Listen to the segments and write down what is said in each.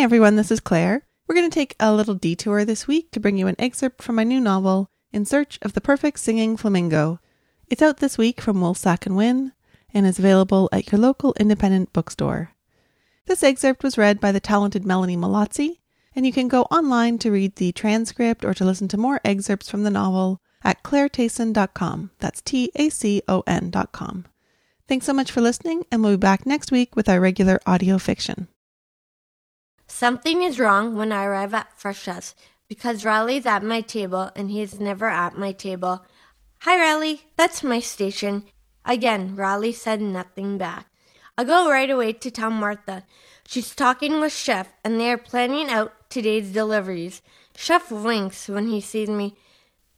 Hey everyone, this is Claire. We're going to take a little detour this week to bring you an excerpt from my new novel, In Search of the Perfect Singing Flamingo. It's out this week from Wolsak and Wynn and is available at your local independent bookstore. This excerpt was read by the talented Melanie Malazzi, and you can go online to read the transcript or to listen to more excerpts from the novel at clairetacon.com. That's T A C O N.com. Thanks so much for listening, and we'll be back next week with our regular audio fiction. Something is wrong when I arrive at Fresha's because Riley's at my table and he's never at my table. Hi, Riley. That's my station. Again, Riley said nothing back. I go right away to tell Martha. She's talking with Chef and they are planning out today's deliveries. Chef winks when he sees me.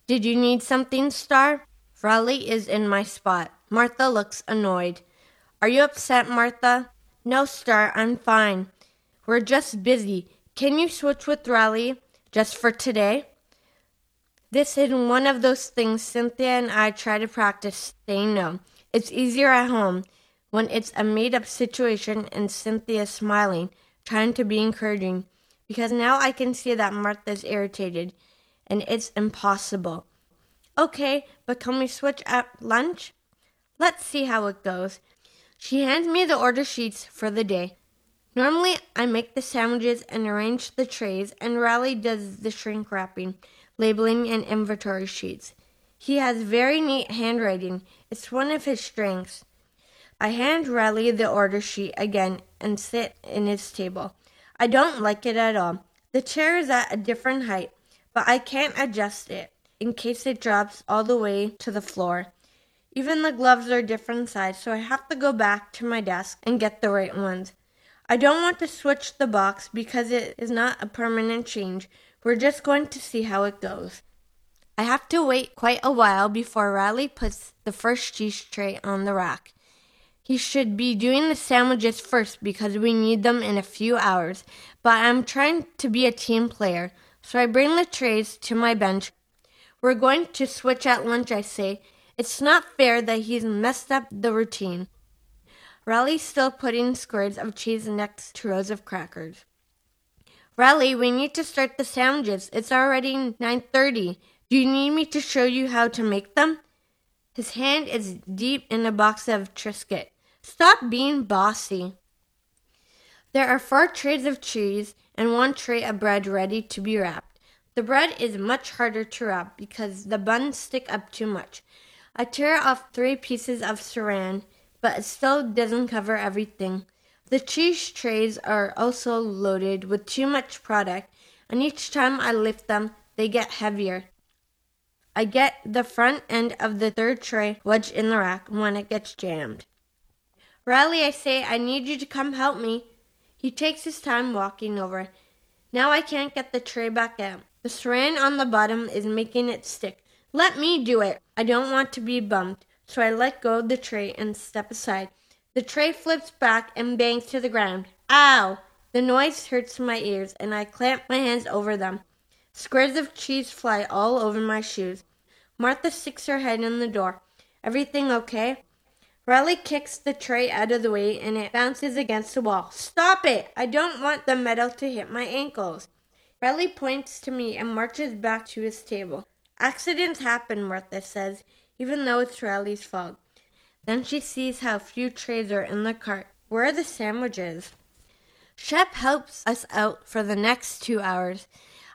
Did you need something, Star? Riley is in my spot. Martha looks annoyed. Are you upset, Martha? No, Star, I'm fine. We're just busy. Can you switch with Riley just for today? This is one of those things Cynthia and I try to practice saying no. It's easier at home when it's a made up situation and Cynthia smiling, trying to be encouraging, because now I can see that Martha's irritated and it's impossible. Okay, but can we switch at lunch? Let's see how it goes. She hands me the order sheets for the day. Normally, I make the sandwiches and arrange the trays, and Riley does the shrink wrapping, labeling, and inventory sheets. He has very neat handwriting. It's one of his strengths. I hand Riley the order sheet again and sit in his table. I don't like it at all. The chair is at a different height, but I can't adjust it in case it drops all the way to the floor. Even the gloves are different size, so I have to go back to my desk and get the right ones. I don't want to switch the box because it is not a permanent change. We're just going to see how it goes. I have to wait quite a while before Riley puts the first cheese tray on the rack. He should be doing the sandwiches first because we need them in a few hours, but I'm trying to be a team player, so I bring the trays to my bench. We're going to switch at lunch, I say, it's not fair that he's messed up the routine. Riley's still putting squares of cheese next to rows of crackers. Riley, we need to start the sandwiches. It's already 9:30. Do you need me to show you how to make them? His hand is deep in a box of Triscuit. Stop being bossy. There are four trays of cheese and one tray of bread ready to be wrapped. The bread is much harder to wrap because the buns stick up too much. I tear off three pieces of saran, but it still doesn't cover everything. The cheese trays are also loaded with too much product, and each time I lift them, they get heavier. I get the front end of the third tray wedged in the rack when it gets jammed. Riley, I say, I need you to come help me. He takes his time walking over. Now I can't get the tray back out. The saran on the bottom is making it stick. Let me do it. I don't want to be bumped, so I let go of the tray and step aside. The tray flips back and bangs to the ground. Ow! The noise hurts my ears, and I clamp my hands over them. Squares of cheese fly all over my shoes. Martha sticks her head in the door. Everything okay? Riley kicks the tray out of the way and it bounces against the wall. Stop it! I don't want the metal to hit my ankles. Riley points to me and marches back to his table. Accidents happen, Martha says, even though it's Riley's fault. Then she sees how few trays are in the cart. Where are the sandwiches? Shep helps us out for the next two hours.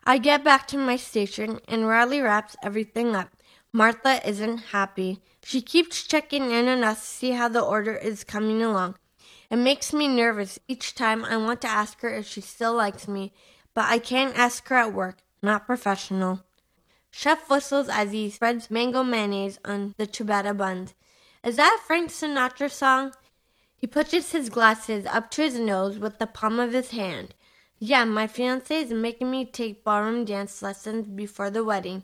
I get back to my station and Riley wraps everything up. Martha isn't happy. She keeps checking in on us to see how the order is coming along. It makes me nervous each time I want to ask her if she still likes me, but I can't ask her at work. Not professional. Chef whistles as he spreads mango mayonnaise on the ciabatta buns. Is that Frank Sinatra song? He pushes his glasses up to his nose with the palm of his hand. Yeah, my fiance is making me take ballroom dance lessons before the wedding.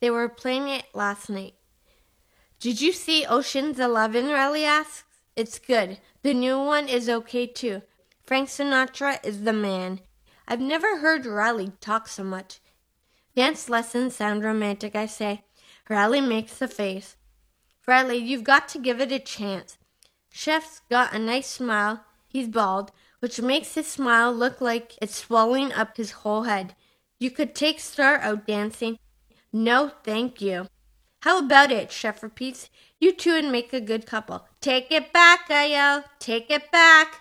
They were playing it last night. Did you see Ocean's Eleven? Riley asks. It's good. The new one is okay too. Frank Sinatra is the man. I've never heard Riley talk so much. Dance lessons sound romantic, I say. Riley makes a face. Riley, you've got to give it a chance. Chef's got a nice smile. He's bald, which makes his smile look like it's swelling up his whole head. You could take Star out dancing. No, thank you. How about it? Chef repeats. You two would make a good couple. Take it back, I yell. Take it back.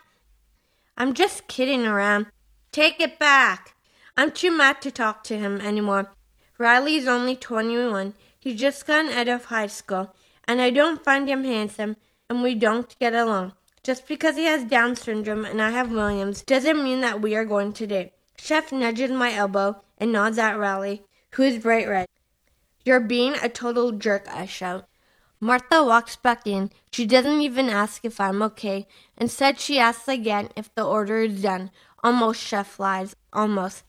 I'm just kidding around. Take it back. I'm too mad to talk to him anymore. Riley's only 21. He's just gotten out of high school, and I don't find him handsome, and we don't get along. Just because he has Down syndrome and I have Williams doesn't mean that we are going to date. Chef nudges my elbow and nods at Riley, who is bright red. You're being a total jerk, I shout. Martha walks back in. She doesn't even ask if I'm okay. Instead, she asks again if the order is done. Almost, chef lies. Almost.